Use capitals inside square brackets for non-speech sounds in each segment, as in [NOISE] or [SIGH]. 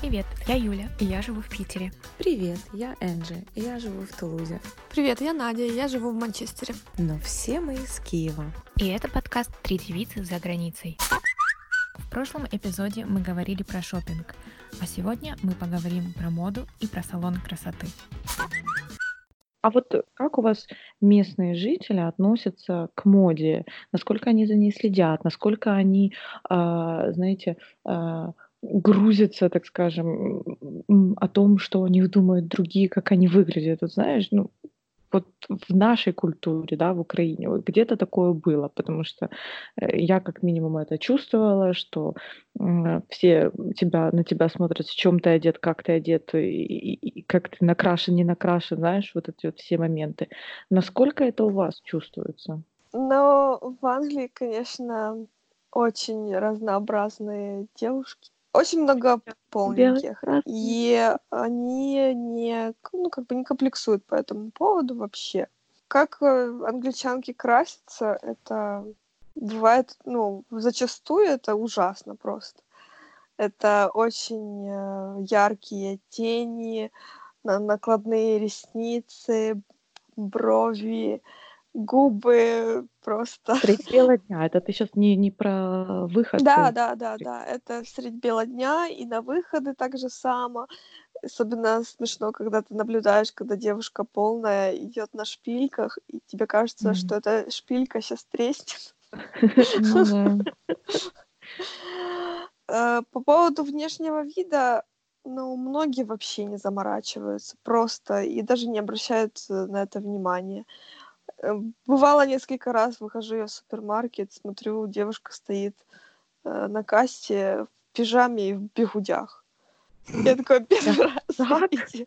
Привет, я Юля, и я живу в Питере. Привет, я Энджи, и я живу в Тулузе. Привет, я Надя, и я живу в Манчестере. Но все мы из Киева. И это подкаст «Три девицы за границей». В прошлом эпизоде мы говорили про шопинг, а сегодня мы поговорим про моду и про салон красоты. А вот как у вас местные жители относятся к моде? Насколько они за ней следят? Насколько они, а, знаете, грузятся, так скажем, о том, что о них думают другие, как они выглядят. Вот знаешь, ну, вот в нашей культуре, да, в Украине, вот где-то такое было, потому что э, я как минимум это чувствовала, что все тебя, на тебя смотрят, в чем ты одет, как ты одет, и, и, и как ты накрашен, не накрашен, знаешь, вот эти вот все моменты. Насколько это у вас чувствуется? Ну, в Англии, конечно, очень разнообразные девушки очень много полненьких. И они не, ну, как бы не комплексуют по этому поводу вообще. Как э, англичанки красятся, это бывает, ну, зачастую это ужасно просто. Это очень э, яркие тени, накладные ресницы, брови, губы просто. Средь [LAUGHS] бела дня. Это ты сейчас не, не про выход. Да, да, да, да. Это средь бела дня и на выходы так же само. Особенно смешно, когда ты наблюдаешь, когда девушка полная идет на шпильках, и тебе кажется, mm. что эта шпилька сейчас треснет. [LAUGHS] Ну [LAUGHS] э, по поводу внешнего вида, ну, многие вообще не заморачиваются просто и даже не обращают на это внимания. Э, бывало несколько раз, выхожу я в супермаркет, смотрю, девушка стоит э, на кассе в пижаме и в бегудях. Я такой [LAUGHS] первый раз. [LAUGHS]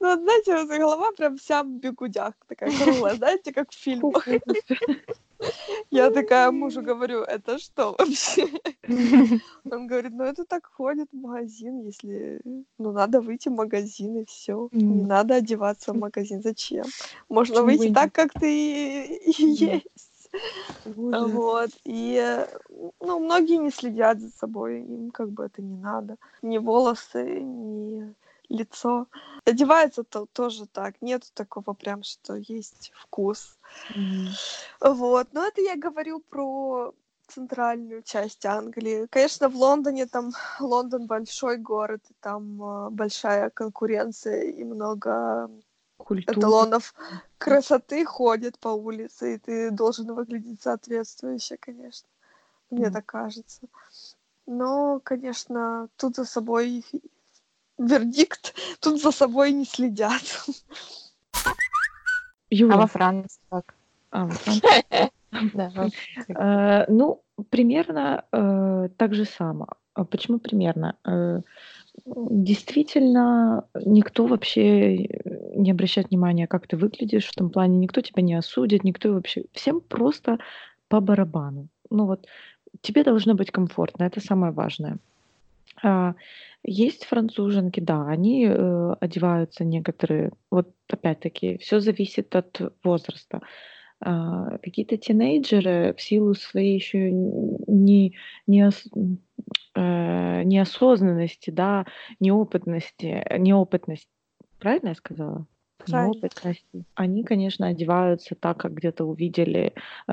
Ну, знаете, вот голова прям вся в бегудях, такая круглая, знаете, как в фильмах. [LAUGHS] [LAUGHS] Я такая мужу говорю, это что вообще? [LAUGHS] Он говорит, ну это так ходит в магазин, если, ну надо выйти в магазин и все, не надо одеваться в магазин, зачем? Можно выйти так, как ты [LAUGHS] есть. Вот. И ну, многие не следят за собой, им как бы это не надо. Ни волосы, ни лицо. Одевается то тоже так. Нет такого прям, что есть вкус. Mm-hmm. Вот. Но это я говорю про центральную часть Англии. Конечно, в Лондоне там [LAUGHS] Лондон большой город, и там э, большая конкуренция и много Культура. эталонов [LAUGHS] красоты ходят по улице, и ты должен выглядеть соответствующе, конечно. Мне mm. так кажется. Но, конечно, тут за собой вердикт, тут за собой не следят. Юля. А во Франции как? А, [LAUGHS] во Франции? Э, ну, примерно э, так же само. А почему примерно? Э, действительно, никто вообще не обращает внимания, как ты выглядишь в том плане, никто тебя не осудит, никто вообще... Всем просто по барабану. Ну вот, тебе должно быть комфортно, это самое важное. А, есть француженки, да, они э, одеваются некоторые, вот опять-таки, все зависит от возраста. А, какие-то тинейджеры в силу своей еще не, не, э, неосознанности, да, неопытности, неопытность, правильно я сказала? Неопытности. Они, конечно, одеваются так, как где-то увидели э,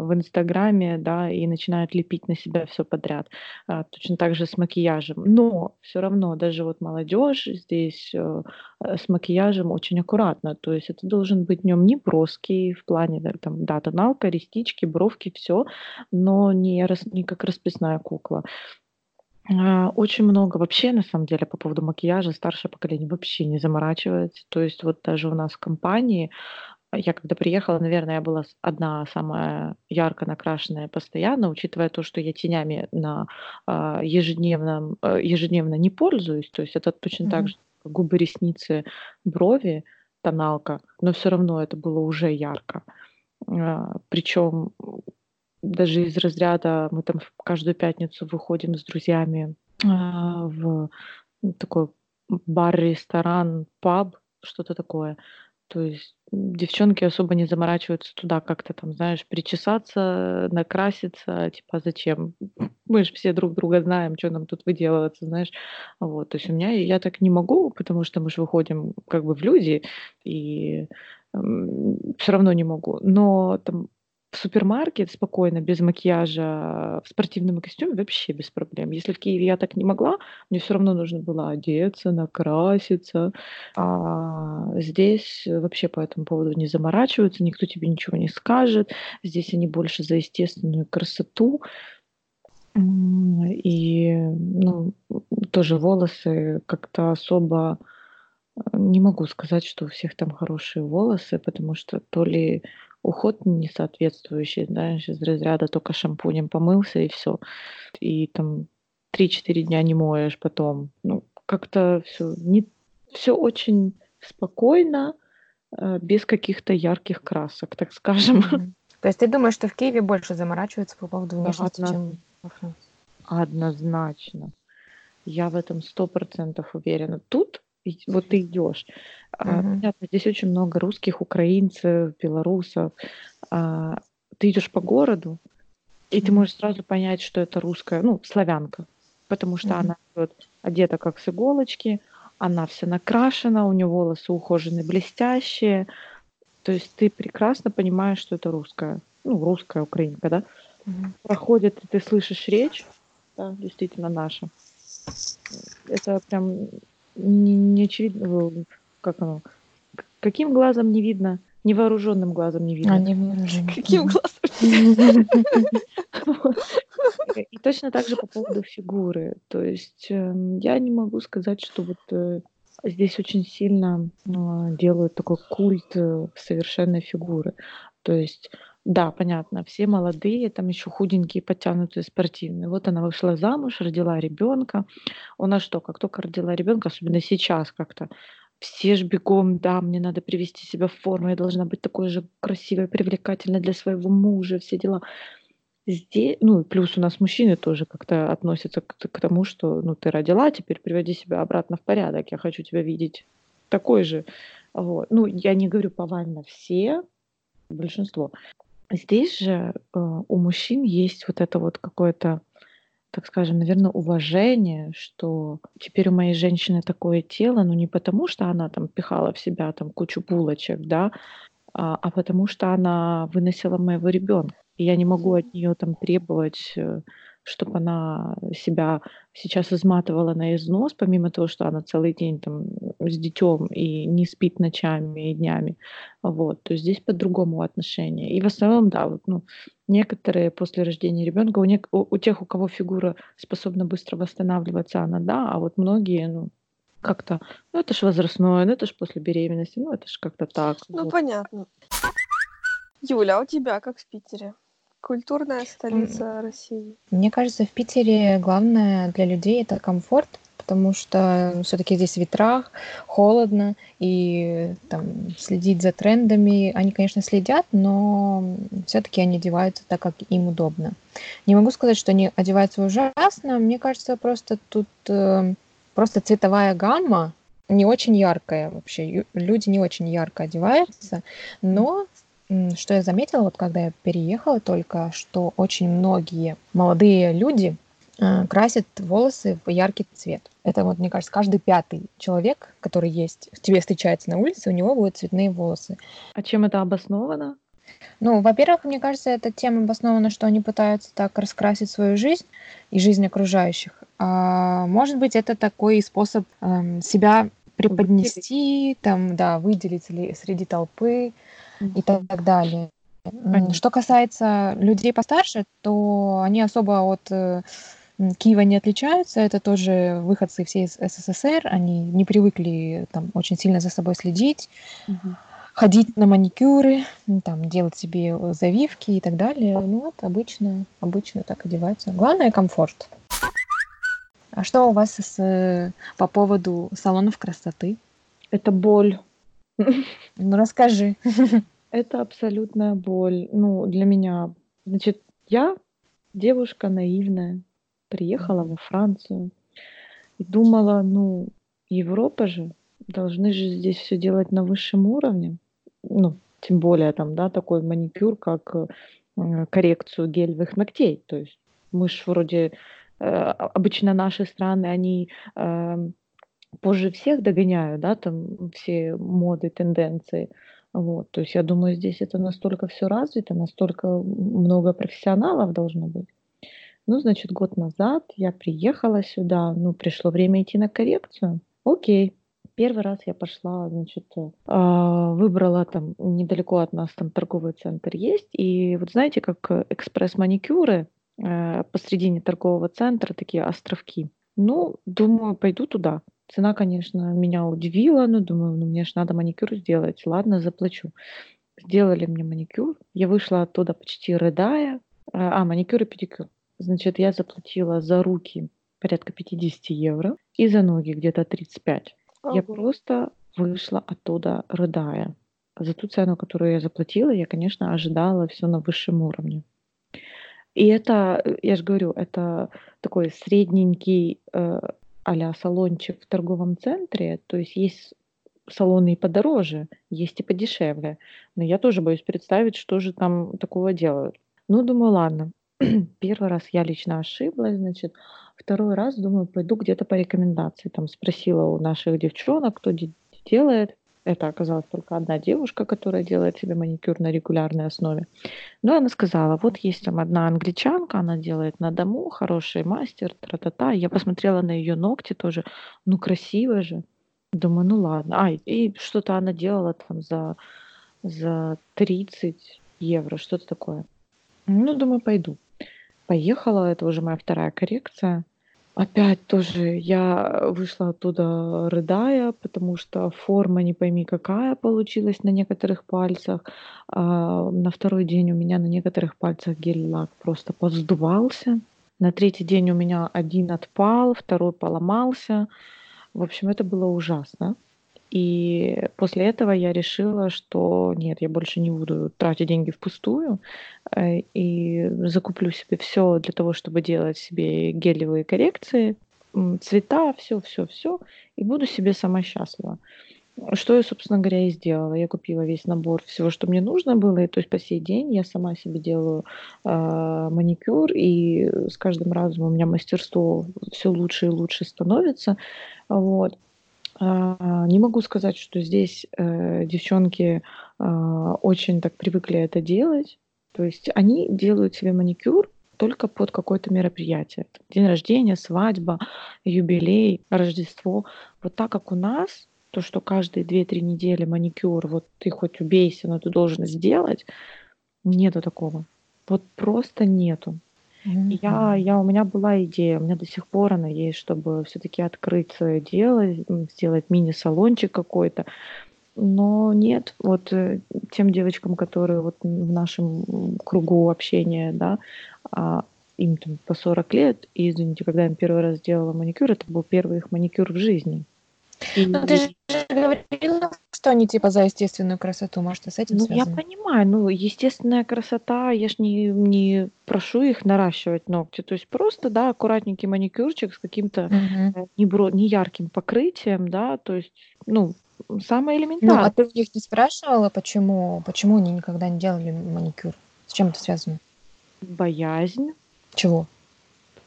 в Инстаграме, да, и начинают лепить на себя все подряд. Э, точно так же с макияжем. Но все равно даже вот молодежь здесь э, с макияжем очень аккуратно. То есть это должен быть днем не броский в плане там, да, тоналка, рестички, бровки, все, но не, рас, не как расписная кукла. А, очень много вообще, на самом деле, по поводу макияжа старшее поколение вообще не заморачивается. То есть вот даже у нас в компании, я когда приехала, наверное, я была одна самая ярко накрашенная постоянно, учитывая то, что я тенями на а, ежедневном, э, ежедневно не пользуюсь. То есть это точно mm-hmm. так же губы, ресницы, брови, тоналка, но все равно это было уже ярко. А, Причем даже из разряда мы там каждую пятницу выходим с друзьями а, в такой бар, ресторан, паб, что-то такое. То есть девчонки особо не заморачиваются туда как-то там, знаешь, причесаться, накраситься, типа, зачем? [LAUGHS] Мы же все друг друга знаем, что нам тут выделываться, знаешь. Вот, то есть у меня, я так не могу, потому что мы же выходим как бы в люди, и все равно не могу. Но там в супермаркет спокойно, без макияжа, в спортивном костюме вообще без проблем. Если в Киеве я так не могла, мне все равно нужно было одеться, накраситься. А здесь вообще по этому поводу не заморачиваются, никто тебе ничего не скажет. Здесь они больше за естественную красоту. И ну, тоже волосы как-то особо э, не могу сказать, что у всех там хорошие волосы, потому что то ли уход не соответствующий, знаешь, из разряда только шампунем помылся и все. И там 3-4 дня не моешь потом. Ну, как-то все не все очень спокойно, э, без каких-то ярких красок, так скажем. То есть ты думаешь, что в Киеве больше заморачиваются по поводу внешности, Одно... чем во Франции? Однозначно. Я в этом сто процентов уверена. Тут вот ты идешь. А, понятно, здесь очень много русских, украинцев, белорусов. А, ты идешь по городу, и ты можешь сразу понять, что это русская, ну, славянка, потому что она вот одета как с иголочки, она вся накрашена, у нее волосы ухоженные, блестящие. То есть ты прекрасно понимаешь, что это русская, ну, русская украинка, да? Проходит, и ты слышишь речь, да, действительно наша. Это прям не, не очевидно, как оно, каким глазом не видно, невооруженным глазом не видно. А, невооруженным. Каким глазом? И точно так же по поводу фигуры. То есть эм, я не могу сказать, что вот э, здесь очень сильно а, делают такой культ э, совершенной фигуры. То есть да, понятно, все молодые, там еще худенькие, подтянутые, спортивные. Вот она вышла замуж, родила ребенка. У нас что, как только родила ребенка, особенно сейчас как-то, все ж бегом, да, мне надо привести себя в форму, я должна быть такой же красивой, привлекательной для своего мужа, все дела. Здесь, ну, плюс у нас мужчины тоже как-то относятся к, к тому, что, ну, ты родила, теперь приводи себя обратно в порядок, я хочу тебя видеть такой же. Вот. Ну, я не говорю повально все, большинство. Здесь же э, у мужчин есть вот это вот какое-то, так скажем, наверное, уважение, что теперь у моей женщины такое тело, но не потому, что она там пихала в себя там кучу булочек, да, а, а потому что она выносила моего ребенка. И я не могу от нее там требовать э, чтобы она себя сейчас изматывала на износ, помимо того, что она целый день там с детем и не спит ночами и днями. Вот. То есть здесь по-другому отношение. И в основном, да, вот, ну, некоторые после рождения ребенка, у, не, у, у тех, у кого фигура способна быстро восстанавливаться, она да, а вот многие, ну, как-то, ну это ж возрастное, ну это ж после беременности, ну это ж как-то так. Ну вот. понятно. Юля, а у тебя как в Питере? Культурная столица России. Мне кажется, в Питере главное для людей это комфорт, потому что все-таки здесь ветрах, холодно, и там следить за трендами, они, конечно, следят, но все-таки они одеваются так, как им удобно. Не могу сказать, что они одеваются ужасно, мне кажется, просто тут э, просто цветовая гамма не очень яркая вообще. Люди не очень ярко одеваются, но что я заметила, вот когда я переехала только, что очень многие молодые люди э, красят волосы в яркий цвет. Это вот, мне кажется, каждый пятый человек, который есть, тебе встречается на улице, у него будут цветные волосы. А чем это обосновано? Ну, во-первых, мне кажется, эта тема обоснована, что они пытаются так раскрасить свою жизнь и жизнь окружающих. А, может быть, это такой способ эм, себя преподнести, там, да, выделить среди толпы, и так далее. Понятно. Что касается людей постарше, то они особо от э, Киева не отличаются. Это тоже выходцы все из СССР. Они не привыкли там очень сильно за собой следить, угу. ходить на маникюры, там делать себе завивки и так далее. Ну вот обычно, обычно так одеваются. Главное комфорт. А что у вас с, э, по поводу салонов красоты? Это боль. [LAUGHS] Ну, расскажи. [LAUGHS] Это абсолютная боль. Ну, для меня. Значит, я девушка наивная, приехала во Францию и думала, ну, Европа же, должны же здесь все делать на высшем уровне. ну, тем более там, да, такой маникюр, как э, коррекцию гелевых ногтей. То есть мы ж вроде э, обычно наши страны, они э, позже всех догоняют, да, там все моды, тенденции. Вот, то есть я думаю, здесь это настолько все развито, настолько много профессионалов должно быть. Ну, значит, год назад я приехала сюда, ну, пришло время идти на коррекцию. Окей, Первый раз я пошла, значит, а, выбрала там недалеко от нас там торговый центр есть. И вот знаете, как экспресс-маникюры э, посредине торгового центра, такие островки. Ну, думаю, пойду туда. Цена, конечно, меня удивила, но думаю, ну мне же надо маникюр сделать. Ладно, заплачу. Сделали мне маникюр. Я вышла оттуда почти рыдая. А, маникюр и педикюр. Значит, я заплатила за руки порядка 50 евро и за ноги где-то 35. Я просто вышла оттуда, рыдая. За ту цену, которую я заплатила, я, конечно, ожидала все на высшем уровне. И это, я же говорю, это такой средненький э, а салончик в торговом центре. То есть есть салоны и подороже, есть и подешевле. Но я тоже боюсь представить, что же там такого делают. Ну, думаю, ладно. [CLEARS THROAT] Первый раз я лично ошиблась, значит, Второй раз, думаю, пойду где-то по рекомендации. Там спросила у наших девчонок, кто делает. Это оказалась только одна девушка, которая делает себе маникюр на регулярной основе. Но она сказала, вот есть там одна англичанка, она делает на дому, хороший мастер, тра-та-та. Я посмотрела на ее ногти тоже, ну красиво же. Думаю, ну ладно. А, и что-то она делала там за, за 30 евро, что-то такое. Ну, думаю, пойду. Поехала, это уже моя вторая коррекция. Опять тоже я вышла оттуда рыдая, потому что форма не пойми какая получилась на некоторых пальцах. А на второй день у меня на некоторых пальцах гель-лак просто поздувался. На третий день у меня один отпал, второй поломался. В общем, это было ужасно. И после этого я решила, что нет, я больше не буду тратить деньги впустую э, и закуплю себе все для того, чтобы делать себе гелевые коррекции, цвета, все, все, все, и буду себе сама счастлива. Что я, собственно говоря, и сделала. Я купила весь набор всего, что мне нужно было, и то есть по сей день я сама себе делаю э, маникюр, и с каждым разом у меня мастерство все лучше и лучше становится. Вот. А, не могу сказать, что здесь э, девчонки а, очень так привыкли это делать. То есть они делают себе маникюр только под какое-то мероприятие. День рождения, свадьба, юбилей, Рождество. Вот так как у нас, то, что каждые 2-3 недели маникюр, вот ты хоть убейся, но ты должен сделать, нету такого. Вот просто нету. Mm-hmm. Я, я, у меня была идея, у меня до сих пор она есть, чтобы все-таки открыть свое дело, сделать мини-салончик какой-то. Но нет, вот э, тем девочкам, которые вот в нашем кругу общения, да, а им там по 40 лет, и, извините, когда я им первый раз сделала маникюр, это был первый их маникюр в жизни. И... Ну, ты же говорила, что они типа за естественную красоту, может, и с этим Ну, связано? я понимаю, ну, естественная красота, я ж не, не прошу их наращивать ногти, то есть просто, да, аккуратненький маникюрчик с каким-то Мгм. э, не, бро- не ярким покрытием, да, то есть, ну, самое Ну, а элементарное. ты у них не спрашивала, почему, почему они никогда не делали маникюр? С чем это связано? Боязнь Чего?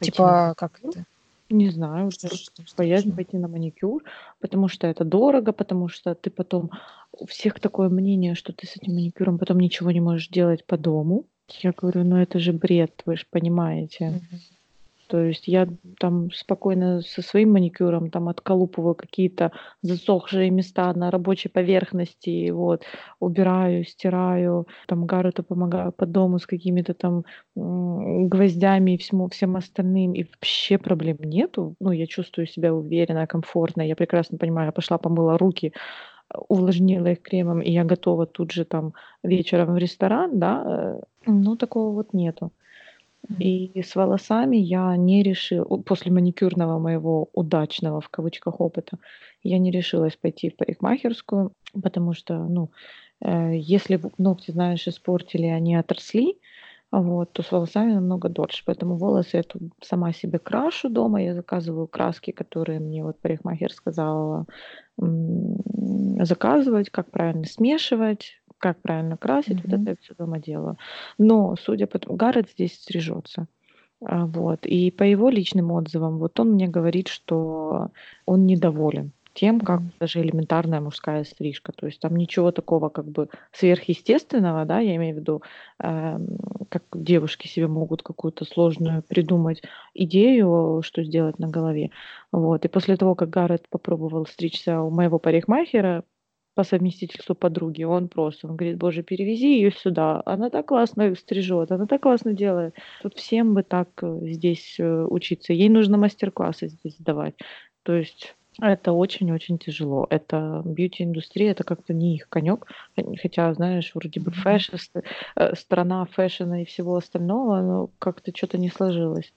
пойти Типа, как это? Не знаю, что, боязнь пойти на маникюр, потому что это дорого, потому что ты потом... У всех такое мнение, что ты с этим маникюром потом ничего не можешь делать по дому. Я говорю, ну это же бред, вы же понимаете. Мгм. То есть я там спокойно со своим маникюром там отколупываю какие-то засохшие места на рабочей поверхности, вот, убираю, стираю, там Гаррету помогаю по дому с какими-то там гвоздями и всему, всем остальным, и вообще проблем нету. Ну, я чувствую себя уверенно, комфортно, я прекрасно понимаю, я пошла помыла руки, увлажнила их кремом, и я готова тут же там вечером в ресторан, да, э, ну, такого вот нету. И с волосами я не решила, после маникюрного моего удачного в кавычках опыта, я не решилась пойти в парикмахерскую, потому что, ну, э, если ногти, знаешь, испортили, они отросли, а вот, то с волосами намного дольше. Поэтому волосы я тут сама себе крашу дома, я заказываю краски, которые мне вот парикмахер сказала заказывать, как правильно смешивать, как правильно красить, вот Мгм. это я все дома делаю. Но, судя по тому, Гаррет здесь стрижется. А, Вот. И по его личным отзывам, вот он мне говорит, что он недоволен тем, как даже элементарная мужская стрижка. То есть там ничего такого как бы сверхъестественного, да, я имею в виду, эм, как девушки себе могут какую-то сложную придумать идею, что сделать на голове. Вот. И после того, как Гаррет попробовал стричься у моего парикмахера, по совместительству подруги, он просто, он говорит, боже, перевези ее сюда, она так классно стрижет, она так классно делает. Тут всем бы так э, здесь э, учиться. Ей нужно мастер-классы здесь давать. То есть это очень-очень тяжело. Это бьюти-индустрия, это как-то не их конек. Хотя, знаешь, вроде бы fashion, э, страна fashion а и всего остального, но как-то что-то не сложилось.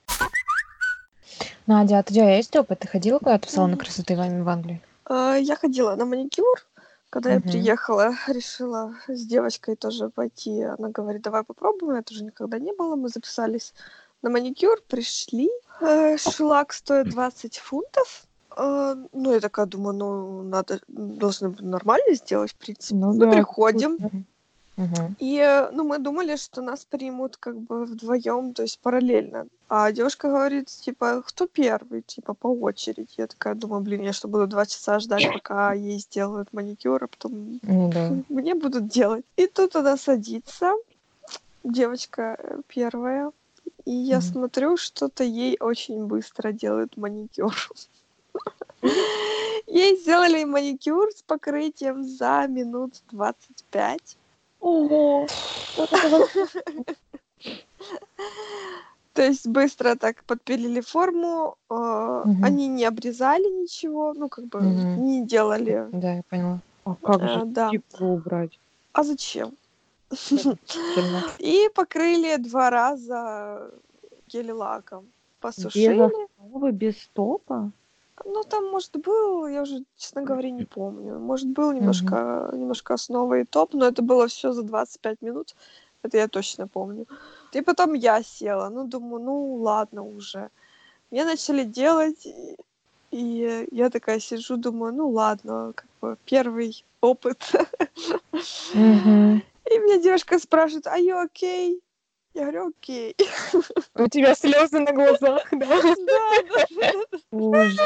Надя, а у тебя есть опыт? Ты ходила куда-то в салоны Мгм. красоты в Англии? А, Я ходила на маникюр, когда я Мгм. приехала, [LAUGHS] решила с девочкой тоже пойти. Она говорит, давай попробуем, это уже никогда не было. Мы записались на маникюр, пришли. Э, Шлак стоит 20 фунтов. Э, Ну, я такая думаю, ну, надо, должны быть нормально сделать, в принципе. Ну Мы да, приходим, Мгм. И, э, ну, мы думали, что нас примут как бы вдвоем, то есть параллельно. А девушка говорит, типа, кто первый, типа, по очереди. Я такая думаю, блин, я что, буду два часа ждать, пока ей сделают маникюр, а потом Ну да. [LAUGHS] мне будут делать. И тут она садится, девочка э, первая, и я смотрю, что-то ей очень быстро делают маникюр. [LAUGHS] Ей сделали маникюр с покрытием за минут 25. Ого! То есть быстро так подпилили форму, э, Мгм. они не обрезали ничего, ну как бы не делали. Да, я поняла. А как Э, же да. стекло убрать? А зачем? И покрыли два раза гель-лаком. Без Посушили. основы, без стопа? Ну, там, может, был, я уже, честно говоря, не помню. Может, был немножко, немножко основа и топ, но это было все за 25 минут. Это я точно помню. И потом я села. Ну, думаю, ну, ладно уже. Мне начали делать, и, я такая сижу, думаю, ну, ладно, как бы первый опыт. Мгм. [LAUGHS] И меня девушка спрашивает, а you okay? Я говорю, окей. У тебя слезы на глазах, да? Да, да. Ужас.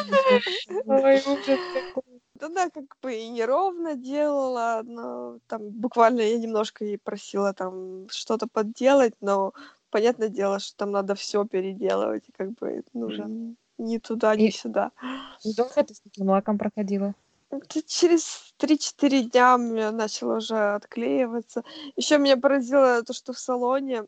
Ой, ужас какой. Она как бы и неровно делала, но там буквально я немножко ей просила там что-то подделать, но понятное дело, что там надо все переделывать, и как бы ну, Ужасно. ни туда, ни И- сюда. И Долго ты с таким лаком проходила? Через 3-4 дня у меня начало уже отклеиваться. Еще меня поразило то, что в салоне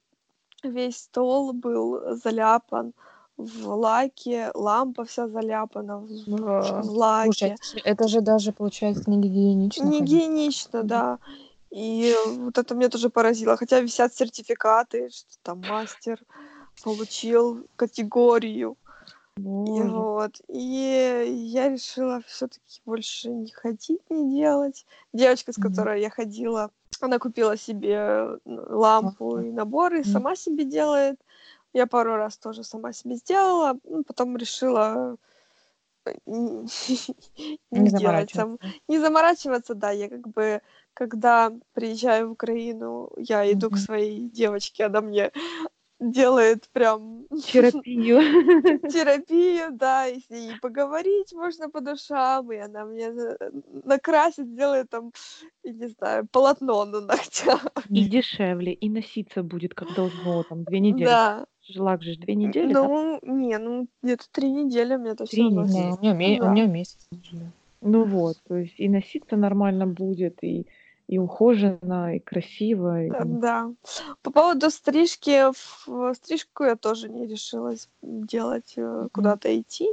весь стол был заляпан в лаке, лампа вся заляпана в, в лаке. Слушай, это же- даже, получается, не гигиенично. Не гигиенично, да. И вот это меня тоже поразило. Хотя висят сертификаты, что там мастер получил категорию. И вот. И я решила все-таки больше не ходить, не делать. Девочка, с которой я ходила, она купила себе э, лампу и набор, и Мгм. сама себе делает. Я пару раз тоже сама себе сделала, ну, потом решила э, не [LAUGHS] Не делать заморачиваться. сам- не заморачиваться, да, я как бы, когда приезжаю в Украину, я иду к Мгм. своей девочке, она мне делает прям Терапию. [LAUGHS] [LAUGHS] терапию, да, и с ней поговорить можно по душам, и она мне на- накрасит, сделает там, я не знаю, полотно на ногтях. И дешевле, и носиться будет как должно, там, две недели. Да, Шлак же две недели, да? ну, не, ну, где-то три недели у меня это Три все недели. Не, у меня, ме- Да. у меня месяц. да. Ну вот, то есть и носиться нормально будет, и, и ухоженно, и красиво. и- Да. По поводу стрижки, в стрижку я тоже не решилась делать, э, куда-то идти.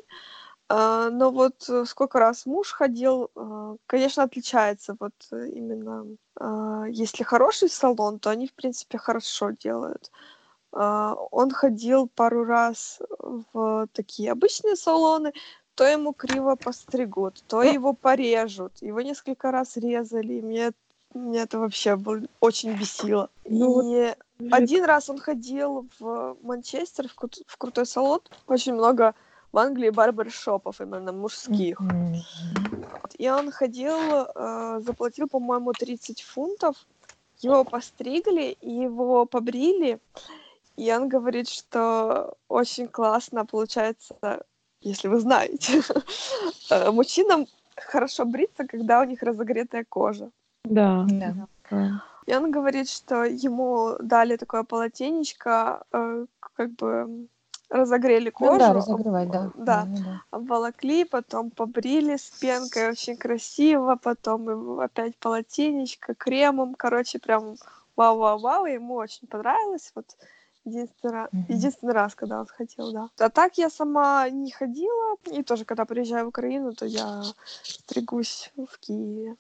А, Но вот э, сколько раз муж ходил, а, конечно, отличается вот э, именно, а, если хороший салон, то они, в принципе, хорошо делают. Он ходил пару раз в такие обычные салоны, то ему криво постригут, то его порежут. Его несколько раз резали, и мне, меня это вообще был- очень бесило. Ну вот и Уже один раз он ходил в Манчестер, в, в крутой салон. Очень много в Англии барбершопов именно мужских. И он ходил, э, заплатил, по-моему, 30 фунтов его постригли и его побрили, и он говорит, что очень классно получается, если вы знаете, [LAUGHS] э, мужчинам хорошо бриться, когда у них разогретая кожа. Да. Да. да. И он говорит, что ему дали такое полотенечко, э, как бы разогрели кожу. Ну да, разогревать, да. Да, Ну да. обволокли, потом побрили с пенкой, очень красиво, потом опять полотенечко, кремом, короче, прям вау-вау-вау, ему очень понравилось, вот единственный раз, единственный раз, когда он хотел, да. А так я сама не ходила, и тоже, когда приезжаю в Украину, то я стригусь в Киеве.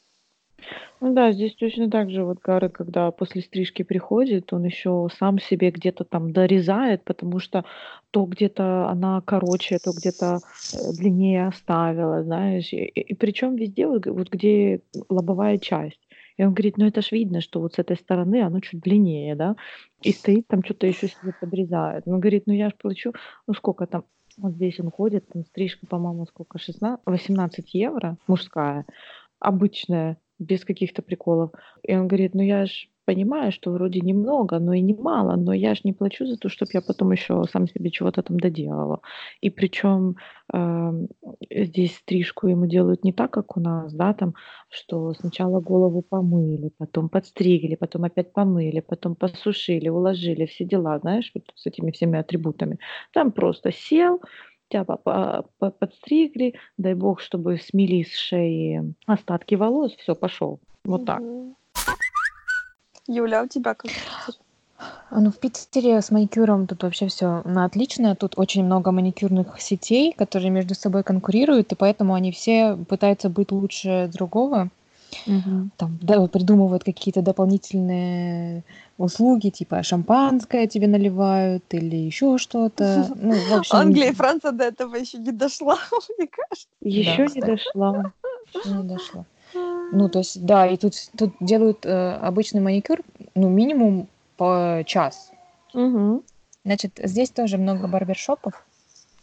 Ну да, здесь точно так же вот Гары, когда после стрижки приходит, он еще сам себе где-то там дорезает, потому что то где-то она короче, то где-то э, длиннее оставила, знаешь. И, причем везде вот, вот где лобовая часть. И он говорит, ну это ж видно, что вот с этой стороны оно чуть длиннее, да, и стоит там что-то еще себе подрезает. Он говорит, ну я ж плачу, ну сколько там, вот здесь он ходит, там стрижка, по-моему, сколько, 16, 18 евро, мужская, обычная, без каких-то приколов. И он говорит, ну я ж понимаю, что вроде немного, но и немало, но я ж не плачу за то, чтобы я потом еще сам себе чего-то там доделала. И причем здесь стрижку ему делают не так, как у нас, да, там, что сначала голову помыли, потом подстригли, потом опять помыли, потом посушили, уложили, все дела, знаешь, вот с этими всеми атрибутами. Там просто сел, тебя по- по- по- подстригли, дай бог, чтобы смели с шеи остатки волос, все, пошел. Вот так. Юля, а у тебя как? А, Ну, в Питере с маникюром тут вообще все на отлично. Тут очень много маникюрных сетей, которые между собой конкурируют, и поэтому они все пытаются быть лучше другого. Там да, придумывают какие-то дополнительные услуги, типа шампанское тебе наливают или еще что-то. [LAUGHS] Ну, в общем, Англия и Франция до этого еще не дошла, [LAUGHS] мне кажется. Еще не кстати. дошла. ещё не дошло. [LAUGHS] Ну, то есть, да, и тут, тут делают э, обычный маникюр, ну, минимум по час. Мгм. Значит, здесь тоже много барбершопов.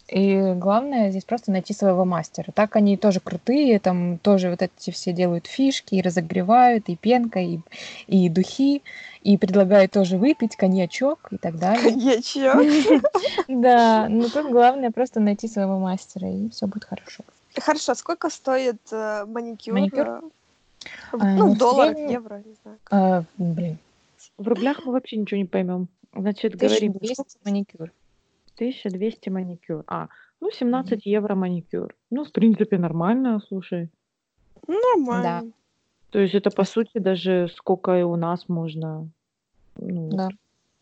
И главное здесь просто найти своего мастера. Так они тоже крутые, там тоже вот эти все делают фишки, и разогревают, и пенка, и, и духи, и предлагают тоже выпить коньячок и так далее. Коньячок. [LAUGHS] Да, но тут главное просто найти своего мастера, и все будет хорошо. Хорошо, сколько стоит э, маникюр? Маникюр? А, Ну, ну, в в долларах, среднем- евро, не знаю. А, блин, В рублях мы вообще ничего не поймем. Значит, говорим, 1200 маникюр. 1200 маникюр. А, ну 17 евро маникюр. Ну, в принципе, нормально, слушай. Ну, Нормально. То есть это, по сути, даже сколько и у нас можно ну, Да.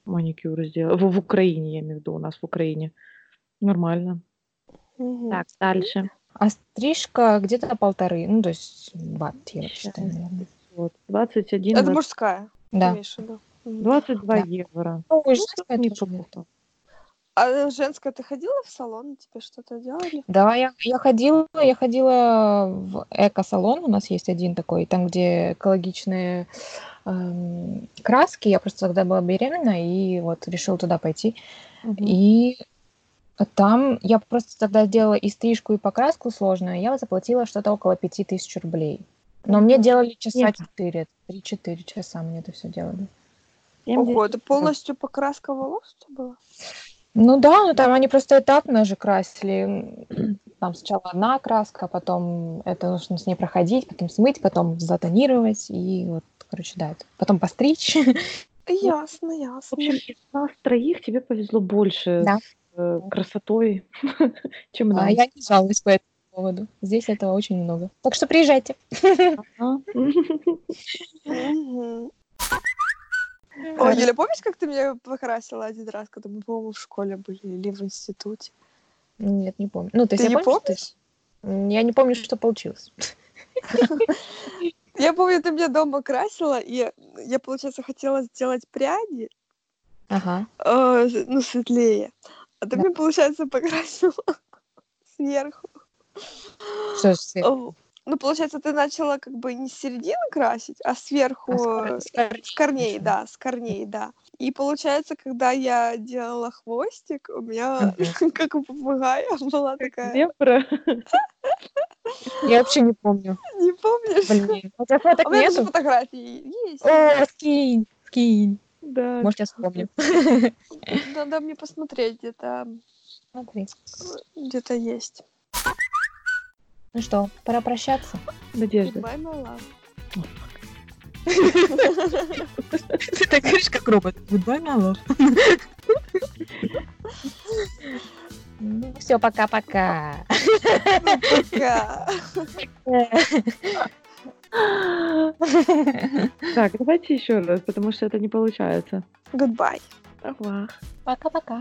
маникюр сделать. В, в Украине, я имею в виду, у нас в Украине. Нормально. Мгм. Так, дальше. А стрижка где-то полторы, ну, то есть бат, я считаю, наверное. Вот, 21, Это 20 мужская, Да. Мгм. Да. 22 евро. Ну, Ну, тоже неплохо. А женская, ты ходила в салон? Тебе что-то делали? Да, я, я ходила, я ходила в эко-салон, у нас есть один такой, там, где экологичные эм, краски. Я просто тогда была беременна и вот решила туда пойти. Мгм. И там я просто тогда сделала и стрижку, и покраску сложную. Я заплатила что-то около пяти тысяч рублей. Но мне делали часа четыре, три-четыре часа мне это все делали. 70 Ого, это полностью покраска волос у тебя была? Ну да, ну там они просто этапно же красили. Там сначала одна краска, потом это нужно с ней проходить, потом смыть, потом затонировать и вот, короче, да, это- потом постричь. [LAUGHS] Ясно, В ясно. общем, из нас троих тебе повезло больше Да. с э, красотой, [LAUGHS] чем А нам. я не жалуюсь по этому поводу. Здесь этого очень много. Так что приезжайте. [LAUGHS] Ага. Мгм. Ой, Юля, помнишь, как ты меня покрасила один раз, когда мы, по-моему, в школе были или в институте? Нет, не помню. Ну, то есть Ты я не помню, что- помнишь? М, Я не помню, что получилось. Я помню, ты меня дома красила, и я, получается, хотела сделать пряди, Ага. э, ну, светлее. А ты мне, получается, покрасила [LAUGHS] сверху. Что ж? О, Ну, получается, ты начала как бы не с середины красить, а сверху, А, с кор- э, с корней да, с корней, да. И получается, когда я делала хвостик, у меня, [LAUGHS] как у попугая, была такая... Зебра. [LAUGHS] Я вообще не помню. Не помнишь? Блин, у тебя фоток А у меня даже нету? фотографии есть. О, скинь, скинь. Да. Может, я вспомню. Надо мне посмотреть, где-то Смотри. где-то есть. Ну что, пора прощаться? Надежда. Goodbye, my. Ты так говоришь, как робот. Goodbye, my love. Ну, все, пока-пока. Пока. Так, давайте еще раз, потому что это не получается. Goodbye. Пока-пока.